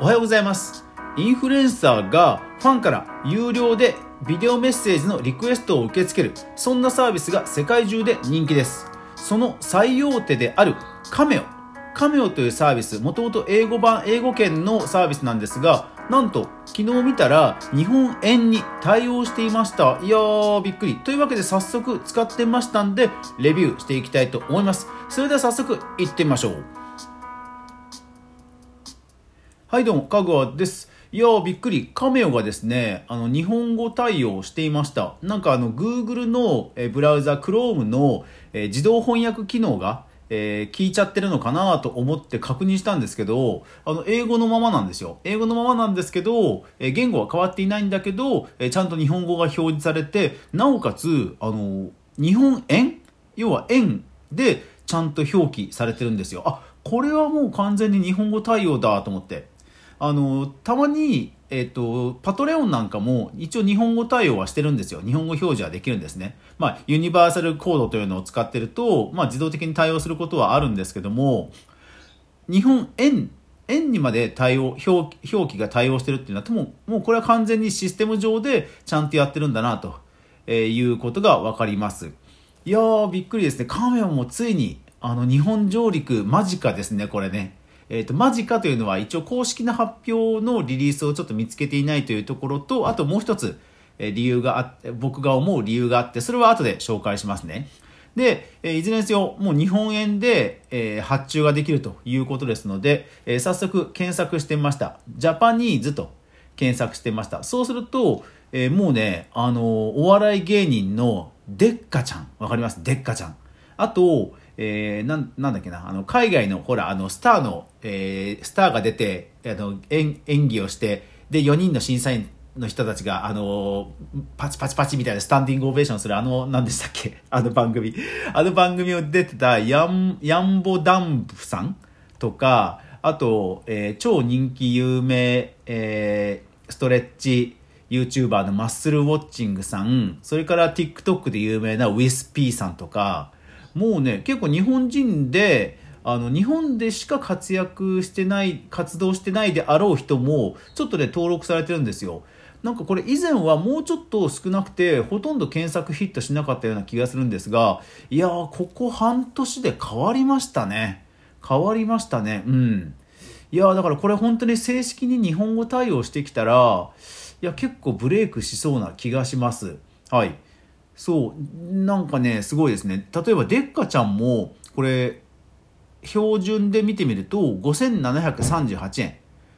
おはようございます。インフルエンサーがファンから有料でビデオメッセージのリクエストを受け付けるそんなサービスが世界中で人気です。その最大手であるカメオ。カメオというサービスもともと英語版英語圏のサービスなんですがなんと昨日見たら日本円に対応していました。いやーびっくり。というわけで早速使ってましたんでレビューしていきたいと思います。それでは早速いってみましょう。はいどうもかぐわですいやーびっくりカメオがですねあの日本語対応していましたなんかあの Google のえブラウザ Chrome のえ自動翻訳機能がえー、聞いちゃってるのかなと思って確認したんですけど、あの、英語のままなんですよ。英語のままなんですけど、えー、言語は変わっていないんだけど、えー、ちゃんと日本語が表示されて、なおかつ、あの、日本円？要は円でちゃんと表記されてるんですよ。あ、これはもう完全に日本語対応だと思って。あの、たまに、え、ー、と、パトレオンなんかも一応日本語対応はしてるんですよ。日本語表示はできるんですね。まあ、ユニバーサルコードというのを使ってると、まあ、自動的に対応することはあるんですけども、日本円、円にまで対応、表表記が対応してるっていうのは、も、もうこれは完全にシステム上でちゃんとやってるんだな、ということがわかります。いやー、びっくりですね。カメオもついに、あの、日本上陸間近ですね、これね。えっ、ー、と、間近というのは一応公式な発表のリリースをちょっと見つけていないというところと、あともう一つ、え理由があって、僕が思う理由があって、それは後で紹介しますね。で、えいずれにせよ、もう日本円で、え発注ができるということですので、え早速検索してみました。ジャパニーズと検索してみました。そうすると、えもうね、あのお笑い芸人のデッカちゃん、わかります？デッカちゃん。あと、えー、なん、なんだっけな、あの、海外の、ほら、あの、スターの、えー、スターが出て、あの、演演技をして、で、4人の審査員の人たちが、あの、パチパチパチみたいなスタンディングオベーションする、あの、何でしたっけあの番組。あの番組を出てた、ヤン、ヤンボダンプさんとか、あと、えー、超人気有名、えー、ストレッチ、YouTuber のマッスルウォッチングさん、それから TikTok で有名なウィスピーさんとか、もうね、結構日本人で、あの、日本でしか活躍してない、活動してないであろう人も、ちょっとね、登録されてるんですよ。なんかこれ以前はもうちょっと少なくて、ほとんど検索ヒットしなかったような気がするんですが、いやー、ここ半年で変わりましたね。変わりましたね。うん。いやー、だからこれ本当に正式に日本語対応してきたら、いや、結構ブレイクしそうな気がします。はい。そう、なんかね、すごいですね。例えば、デッカちゃんも、これ、標準で見てみると、5738円。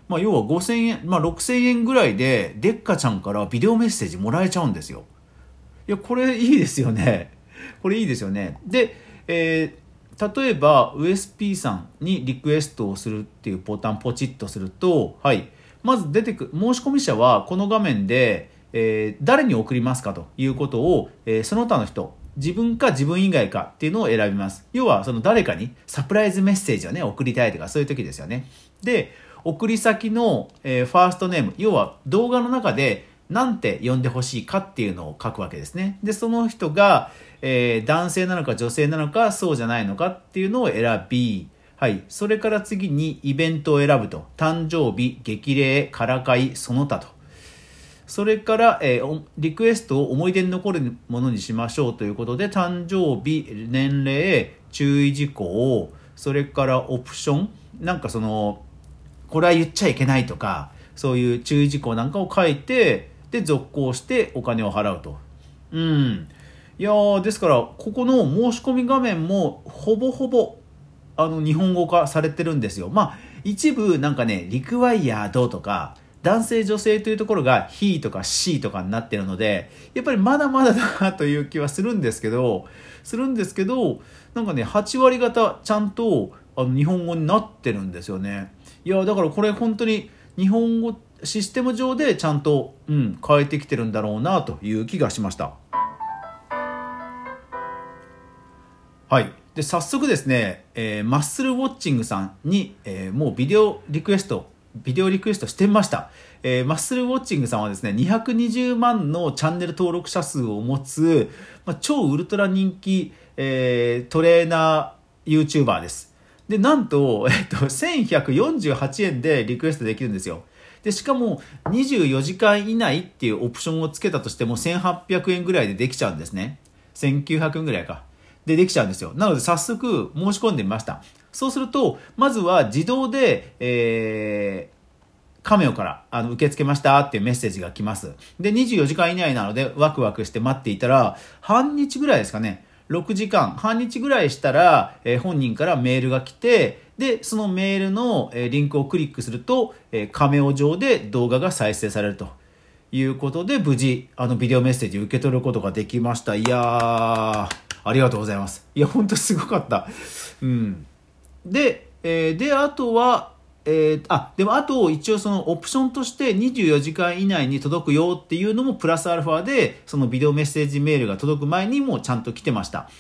まあ、要は5000円、まあ、6000円ぐらいで、デッカちゃんからビデオメッセージもらえちゃうんですよ。いや、これいいですよね。これいいですよね。で、えー、例えば、USP さんにリクエストをするっていうボタンポチッとすると、はい。まず出てく、申し込み者はこの画面で、えー、誰に送りますかということを、えー、その他の人、自分か自分以外かっていうのを選びます。要は、その誰かにサプライズメッセージをね、送りたいとかそういう時ですよね。で、送り先の、えー、ファーストネーム、要は動画の中で何て呼んでほしいかっていうのを書くわけですね。で、その人が、えー、男性なのか女性なのかそうじゃないのかっていうのを選び、はい。それから次にイベントを選ぶと。誕生日、激励、からかい、その他と。それから、えー、リクエストを思い出に残るものにしましょうということで、誕生日、年齢、注意事項、それからオプション、なんかその、これは言っちゃいけないとか、そういう注意事項なんかを書いて、で、続行してお金を払うと。うん。いやーですから、ここの申し込み画面も、ほぼほぼ、あの、日本語化されてるんですよ。まあ、一部、なんかね、リクワイヤードとか、男性女性というところが he とか she とかになってるので、やっぱりまだまだだなという気はするんですけど、するんですけど、なんかね、8割方ちゃんとあの日本語になってるんですよね。いや、だからこれ本当に日本語、システム上でちゃんと、うん、変えてきてるんだろうなという気がしました。はい。で、早速ですね、えー、マッスルウォッチングさんに、えー、もうビデオリクエストビデオリクエストしてました。えー、マッスルウォッチングさんはですね、220万のチャンネル登録者数を持つ、まあ、超ウルトラ人気、えー、トレーナー YouTuber です。で、なんと、えっと、1148円でリクエストできるんですよ。で、しかも24時間以内っていうオプションをつけたとしても1800円ぐらいでできちゃうんですね。1900円ぐらいか。で、できちゃうんですよ。なので早速申し込んでみました。そうすると、まずは自動で、えー、カメオからあの受け付けましたっていうメッセージが来ます。で、24時間以内なのでワクワクして待っていたら、半日ぐらいですかね。6時間、半日ぐらいしたら、えー、本人からメールが来て、で、そのメールの、えー、リンクをクリックすると、えー、カメオ上で動画が再生されるということで、無事、あのビデオメッセージ受け取ることができました。いやー、ありがとうございます。いや、ほんとすごかった。うん。で、えー、で、あとは、えー、あ、でもあと一応そのオプションとして24時間以内に届くよっていうのもプラスアルファで、そのビデオメッセージメールが届く前にもちゃんと来てました。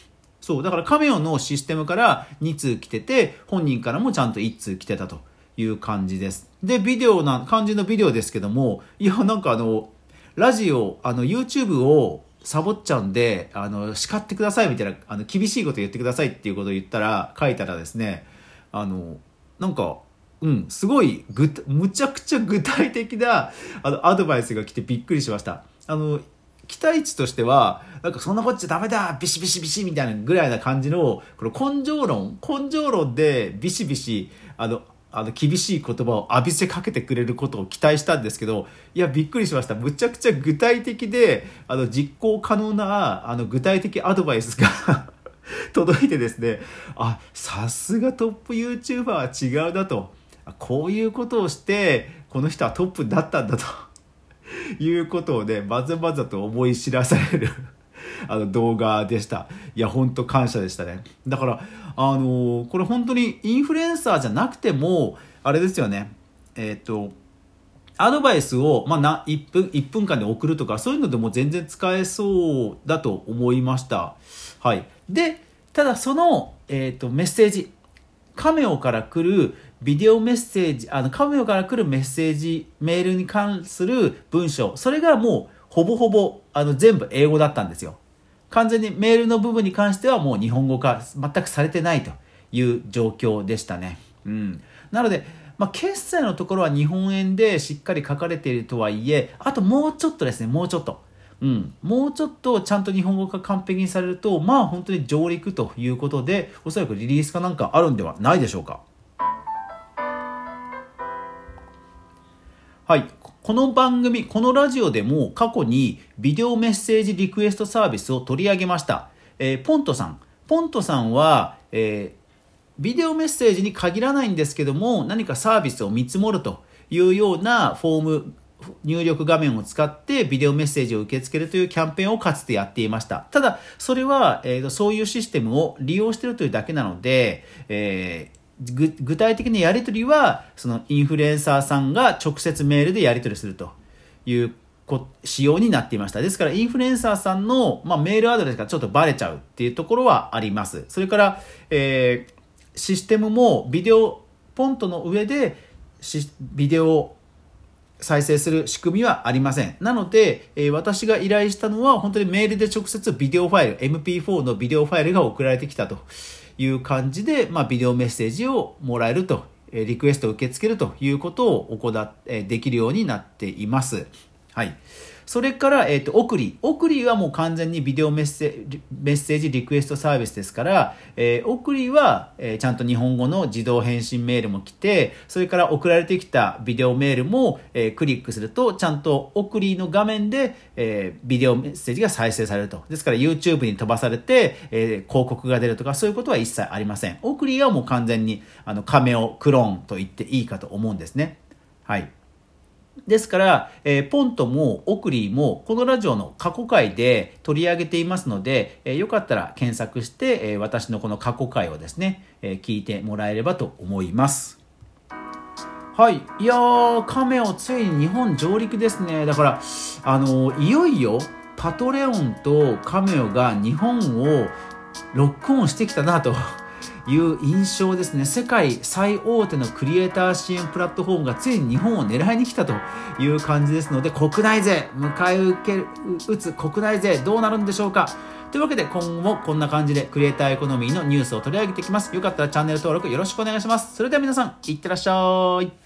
そう、だからカメオのシステムから2通来てて、本人からもちゃんと1通来てたという感じです。で、ビデオな、感じのビデオですけども、いや、なんかあの、ラジオ、あの、YouTube をサボっちゃうんで、あの、叱ってくださいみたいな、あの、厳しいこと言ってくださいっていうことを言ったら、書いたらですね、あの、なんか、うん、すごいぐ、むちゃくちゃ具体的な、あの、アドバイスが来てびっくりしました。あの、期待値としては、なんかそんなこっちゃダメだビシビシビシみたいなぐらいな感じの、この根性論、根性論でビシビシ、あの、あの、厳しい言葉を浴びせかけてくれることを期待したんですけど、いや、びっくりしました。むちゃくちゃ具体的で、あの、実行可能な、あの、具体的アドバイスが 届いてですね、あ、さすがトップ YouTuber は違うなと。こういうことをして、この人はトップだったんだということをね、まざまざと思い知らされる あの動画でした。いや、ほんと感謝でしたね。だから、あのー、これ本当にインフルエンサーじゃなくても、あれですよね。えっ、と、アドバイスを、まあ、な、1分、1分間で送るとか、そういうのでも全然使えそうだと思いました。はい。で、ただその、えっ、と、メッセージ、カメオから来るビデオメッセージ、あの、カメオから来るメッセージ、メールに関する文章、それがもう、ほぼほぼ、あの、全部英語だったんですよ。完全にメールの部分に関してはもう日本語化全くされてないという状況でしたね。うん。なので、まあ、決済のところは日本円でしっかり書かれているとはいえ、あともうちょっとですね、もうちょっと。うん、もうちょっとちゃんと日本語が完璧にされると、まあ本当に上陸ということで、おそらくリリースかなんかあるんではないでしょうか。はい。この番組、このラジオでも過去にビデオメッセージリクエストサービスを取り上げました。えー、ポントさん。ポントさんは、えー、ビデオメッセージに限らないんですけども、何かサービスを見積もるというようなフォーム、入力画面を使ってビデオメッセージを受け付けるというキャンペーンをかつてやっていました。ただ、それは、えー、そういうシステムを利用しているというだけなので、えー、具体的なやり取りは、そのインフルエンサーさんが直接メールでやり取りするという仕様になっていました。ですから、インフルエンサーさんの、まあ、メールアドレスがちょっとバレちゃうっていうところはあります。それから、えー、システムもビデオ、ポントの上でビデオを再生する仕組みはありません。なので、えー、私が依頼したのは本当にメールで直接ビデオファイル、MP4 のビデオファイルが送られてきたという感じで、まあ、ビデオメッセージをもらえると、リクエストを受け付けるということを行っ、え、できるようになっています。はい。それから、えっ、ー、と、送り。送りはもう完全にビデオメッセメッセージリクエストサービスですから、えー、送りは、えー、ちゃんと日本語の自動返信メールも来て、それから送られてきたビデオメールも、えー、クリックすると、ちゃんと送りの画面で、えー、ビデオメッセージが再生されると。ですから YouTube に飛ばされて、えー、広告が出るとか、そういうことは一切ありません。送りはもう完全に、あの、カメオ、クローンと言っていいかと思うんですね。はい。ですから、えー、ポントもオクリーもこのラジオの過去回で取り上げていますので、えー、よかったら検索して、えー、私のこの過去回をですね、え、聞いてもらえればと思います。はい。いやー、カメオついに日本上陸ですね。だから、あの、いよいよパトレオンとカメオが日本をロックオンしてきたなという印象ですね。世界最大手のクリエイター支援プラットフォームがついに日本を狙いに来たという感じですので、国内勢、迎え受け打つ国内勢どうなるんでしょうか。というわけで今後もこんな感じでクリエイターエコノミーのニュースを取り上げていきます。よかったらチャンネル登録よろしくお願いします。それでは皆さん、いってらっしゃい。